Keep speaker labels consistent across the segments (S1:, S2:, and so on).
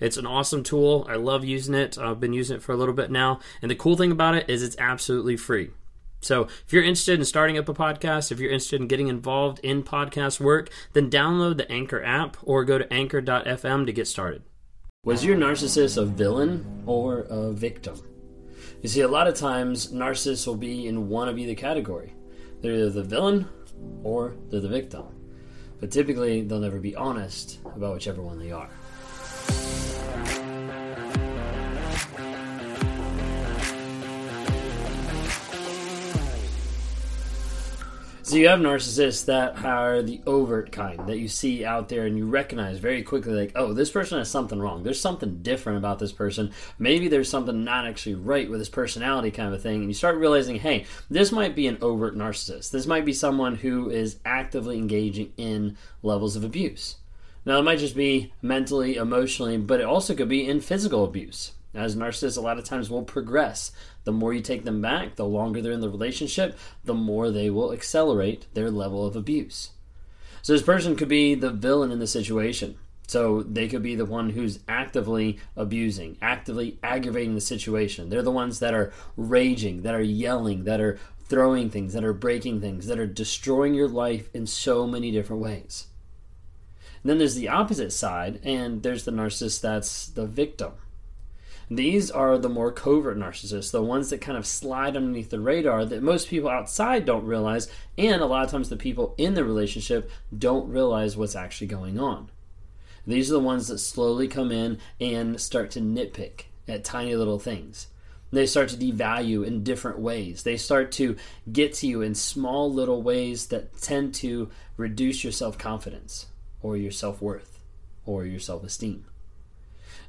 S1: It's an awesome tool. I love using it. I've been using it for a little bit now. And the cool thing about it is it's absolutely free. So if you're interested in starting up a podcast, if you're interested in getting involved in podcast work, then download the Anchor app or go to anchor.fm to get started. Was your narcissist a villain or a victim? You see, a lot of times narcissists will be in one of either category. They're either the villain or they're the victim. But typically, they'll never be honest about whichever one they are. So you have narcissists that are the overt kind that you see out there and you recognize very quickly like, oh, this person has something wrong. There's something different about this person. Maybe there's something not actually right with his personality kind of a thing. And you start realizing, hey, this might be an overt narcissist. This might be someone who is actively engaging in levels of abuse. Now, it might just be mentally, emotionally, but it also could be in physical abuse. As narcissists, a lot of times will progress. The more you take them back, the longer they're in the relationship, the more they will accelerate their level of abuse. So, this person could be the villain in the situation. So, they could be the one who's actively abusing, actively aggravating the situation. They're the ones that are raging, that are yelling, that are throwing things, that are breaking things, that are destroying your life in so many different ways. And then there's the opposite side, and there's the narcissist that's the victim. These are the more covert narcissists, the ones that kind of slide underneath the radar that most people outside don't realize, and a lot of times the people in the relationship don't realize what's actually going on. These are the ones that slowly come in and start to nitpick at tiny little things. They start to devalue in different ways. They start to get to you in small little ways that tend to reduce your self confidence or your self worth or your self esteem.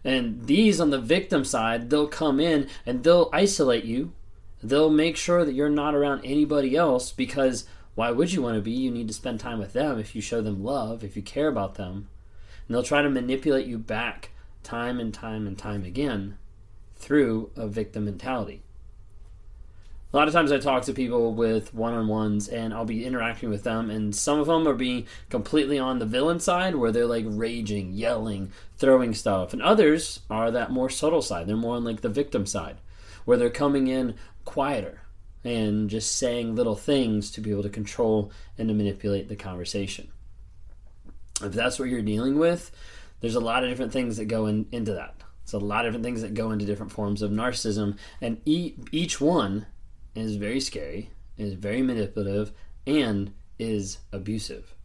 S1: And these on the victim side, they'll come in and they'll isolate you. They'll make sure that you're not around anybody else because why would you want to be? You need to spend time with them if you show them love, if you care about them. And they'll try to manipulate you back time and time and time again through a victim mentality a lot of times I talk to people with one on ones and I'll be interacting with them, and some of them are being completely on the villain side where they're like raging, yelling, throwing stuff, and others are that more subtle side. They're more on like the victim side where they're coming in quieter and just saying little things to be able to control and to manipulate the conversation. If that's what you're dealing with, there's a lot of different things that go in, into that. It's a lot of different things that go into different forms of narcissism, and e- each one is very scary, is very manipulative, and is abusive.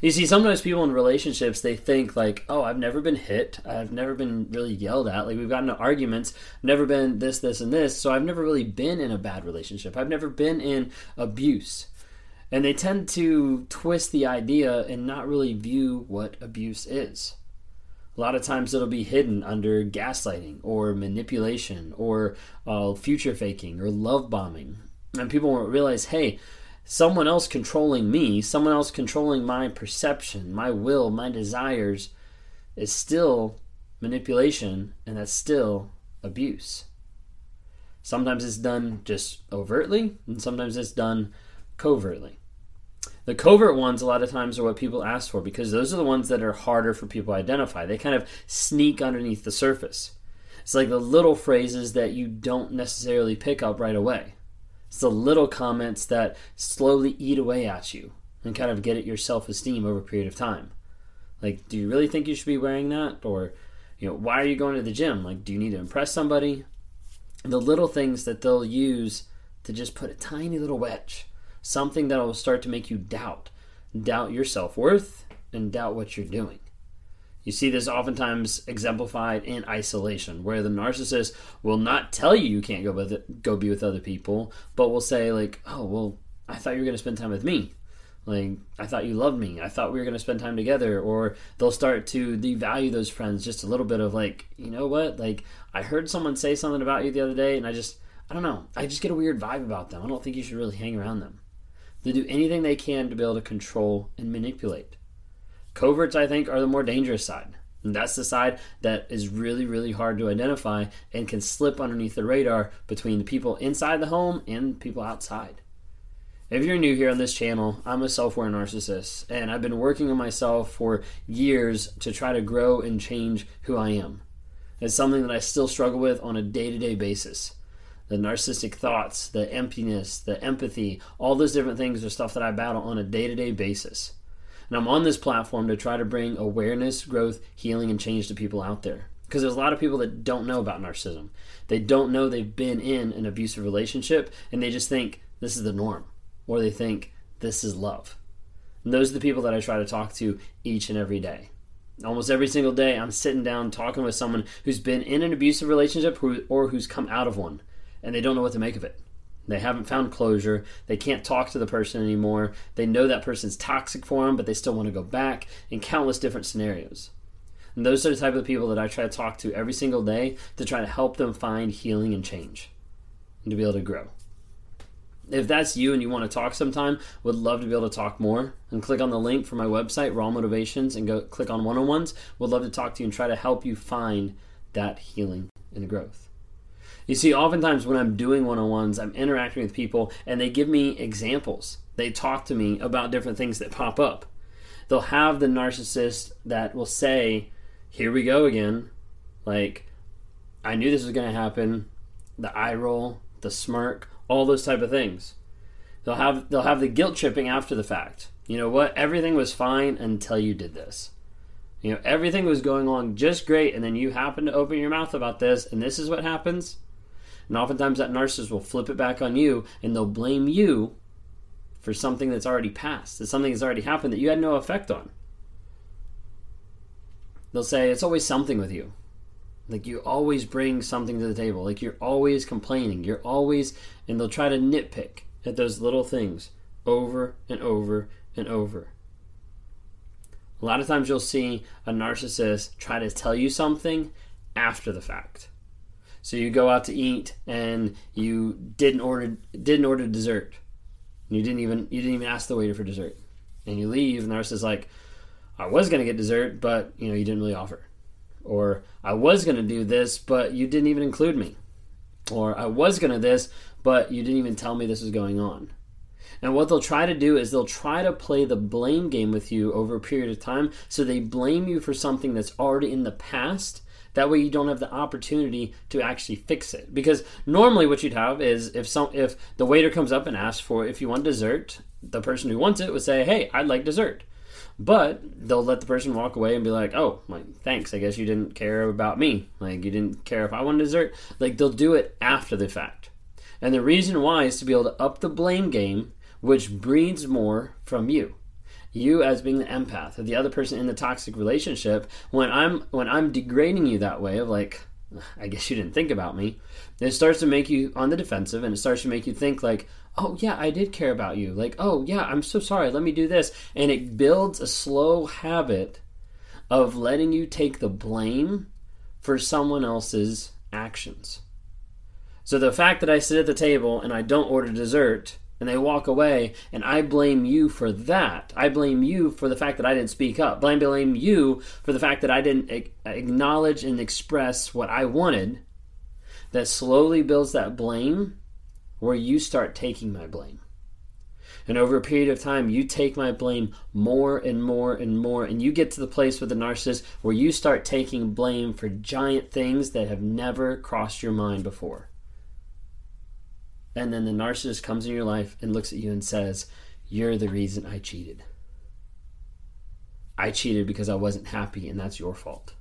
S1: You see, sometimes people in relationships they think like, "Oh, I've never been hit. I've never been really yelled at. Like we've gotten into arguments. Never been this, this, and this. So I've never really been in a bad relationship. I've never been in abuse." And they tend to twist the idea and not really view what abuse is. A lot of times it'll be hidden under gaslighting or manipulation or uh, future faking or love bombing. And people won't realize, hey, someone else controlling me, someone else controlling my perception, my will, my desires is still manipulation and that's still abuse. Sometimes it's done just overtly, and sometimes it's done covertly. The covert ones, a lot of times, are what people ask for because those are the ones that are harder for people to identify. They kind of sneak underneath the surface. It's like the little phrases that you don't necessarily pick up right away. It's the little comments that slowly eat away at you and kind of get at your self esteem over a period of time. Like, do you really think you should be wearing that? Or, you know, why are you going to the gym? Like, do you need to impress somebody? The little things that they'll use to just put a tiny little wedge something that will start to make you doubt, doubt your self worth, and doubt what you're doing. You see this oftentimes exemplified in isolation, where the narcissist will not tell you you can't go with it, go be with other people, but will say like, "Oh, well, I thought you were going to spend time with me. Like, I thought you loved me. I thought we were going to spend time together." Or they'll start to devalue those friends just a little bit of like, you know what? Like, I heard someone say something about you the other day, and I just I don't know. I just get a weird vibe about them. I don't think you should really hang around them. They do anything they can to be able to control and manipulate. Coverts, I think, are the more dangerous side. And that's the side that is really, really hard to identify and can slip underneath the radar between the people inside the home and people outside. If you're new here on this channel, I'm a self aware narcissist, and I've been working on myself for years to try to grow and change who I am. It's something that I still struggle with on a day to day basis. The narcissistic thoughts, the emptiness, the empathy, all those different things are stuff that I battle on a day to day basis. And I'm on this platform to try to bring awareness, growth, healing, and change to people out there. Because there's a lot of people that don't know about narcissism. They don't know they've been in an abusive relationship, and they just think this is the norm or they think this is love. And those are the people that I try to talk to each and every day. Almost every single day, I'm sitting down talking with someone who's been in an abusive relationship or who's come out of one, and they don't know what to make of it. They haven't found closure. They can't talk to the person anymore. They know that person's toxic for them, but they still want to go back in countless different scenarios. And those are the type of people that I try to talk to every single day to try to help them find healing and change and to be able to grow if that's you and you want to talk sometime, would love to be able to talk more. And click on the link for my website, Raw Motivations, and go click on one on ones. Would love to talk to you and try to help you find that healing and growth. You see, oftentimes when I'm doing one on ones, I'm interacting with people and they give me examples. They talk to me about different things that pop up. They'll have the narcissist that will say, Here we go again. Like, I knew this was going to happen. The eye roll, the smirk, all those type of things. They'll have they'll have the guilt tripping after the fact. You know what? Everything was fine until you did this. You know, everything was going along just great, and then you happen to open your mouth about this, and this is what happens. And oftentimes that narcissist will flip it back on you, and they'll blame you for something that's already passed, that something that's already happened that you had no effect on. They'll say it's always something with you. Like you always bring something to the table. Like you're always complaining. You're always, and they'll try to nitpick at those little things over and over and over. A lot of times you'll see a narcissist try to tell you something after the fact. So you go out to eat and you didn't order didn't order dessert. You didn't even you didn't even ask the waiter for dessert. And you leave and the narcissist's like, I was gonna get dessert, but you know, you didn't really offer. Or I was to do this, but you didn't even include me. Or I was to this, but you didn't even tell me this was going on. And what they'll try to do is they'll try to play the blame game with you over a period of time. So they blame you for something that's already in the past. That way you don't have the opportunity to actually fix it. Because normally what you'd have is if some if the waiter comes up and asks for if you want dessert, the person who wants it would say, Hey, I'd like dessert. But they'll let the person walk away and be like, "Oh, like thanks. I guess you didn't care about me. Like you didn't care if I wanted dessert." Like they'll do it after the fact. And the reason why is to be able to up the blame game, which breeds more from you. You as being the empath or the other person in the toxic relationship, when I'm when I'm degrading you that way of like, I guess you didn't think about me, it starts to make you on the defensive and it starts to make you think like, oh yeah i did care about you. Like oh yeah i'm so sorry. Let me do this. And it builds a slow habit of letting you take the blame for someone else's actions. So the fact that i sit at the table and i don't order dessert and they walk away and i blame you for that i blame you for the fact that i didn't speak up blame blame you for the fact that i didn't acknowledge and express what i wanted that slowly builds that blame where you start taking my blame. And over a period of time, you take my blame more and more and more. And you get to the place with the narcissist where you start taking blame for giant things that have never crossed your mind before. And then the narcissist comes in your life and looks at you and says, You're the reason I cheated. I cheated because I wasn't happy, and that's your fault.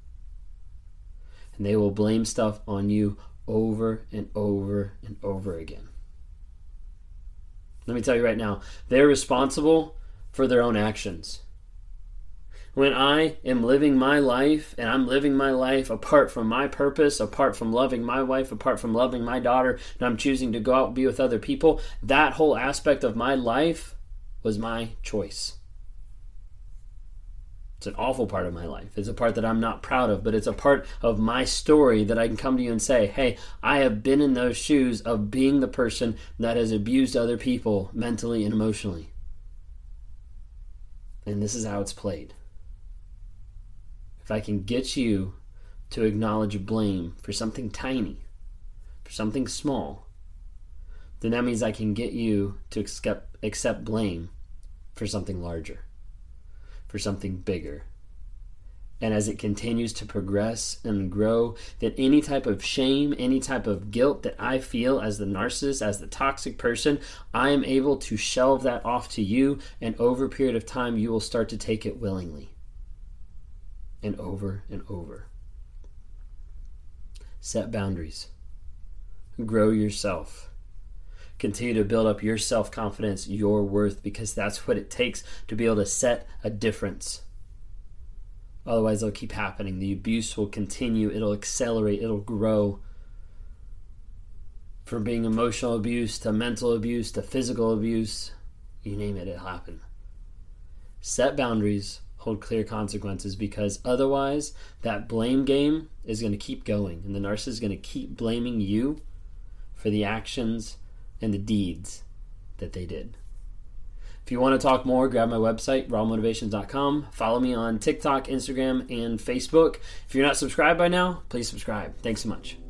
S1: And they will blame stuff on you over and over and over again. Let me tell you right now, they're responsible for their own actions. When I am living my life and I'm living my life apart from my purpose, apart from loving my wife, apart from loving my daughter, and I'm choosing to go out and be with other people, that whole aspect of my life was my choice. It's an awful part of my life. It's a part that I'm not proud of, but it's a part of my story that I can come to you and say, hey, I have been in those shoes of being the person that has abused other people mentally and emotionally. And this is how it's played. If I can get you to acknowledge blame for something tiny, for something small, then that means I can get you to accept, accept blame for something larger for something bigger. And as it continues to progress and grow, that any type of shame, any type of guilt that I feel as the narcissist, as the toxic person, I am able to shelve that off to you. And over a period of time, you will start to take it willingly. And over and over. Set boundaries. Grow yourself continue to build up your self confidence, your worth, because that's what it takes to be able to set a difference. Otherwise, it'll keep happening. The abuse will continue, it'll accelerate, it'll grow. From being emotional abuse to mental abuse to physical abuse, you name it, it'll happen. Set boundaries, hold clear consequences because otherwise, that blame game is going to keep going, and the narcissist is going to keep blaming you for the actions and the deeds that they did. If you want to talk more, grab my website, rawmotivations.com. Follow me on TikTok, Instagram, and Facebook. If you're not subscribed by now, please subscribe. Thanks so much.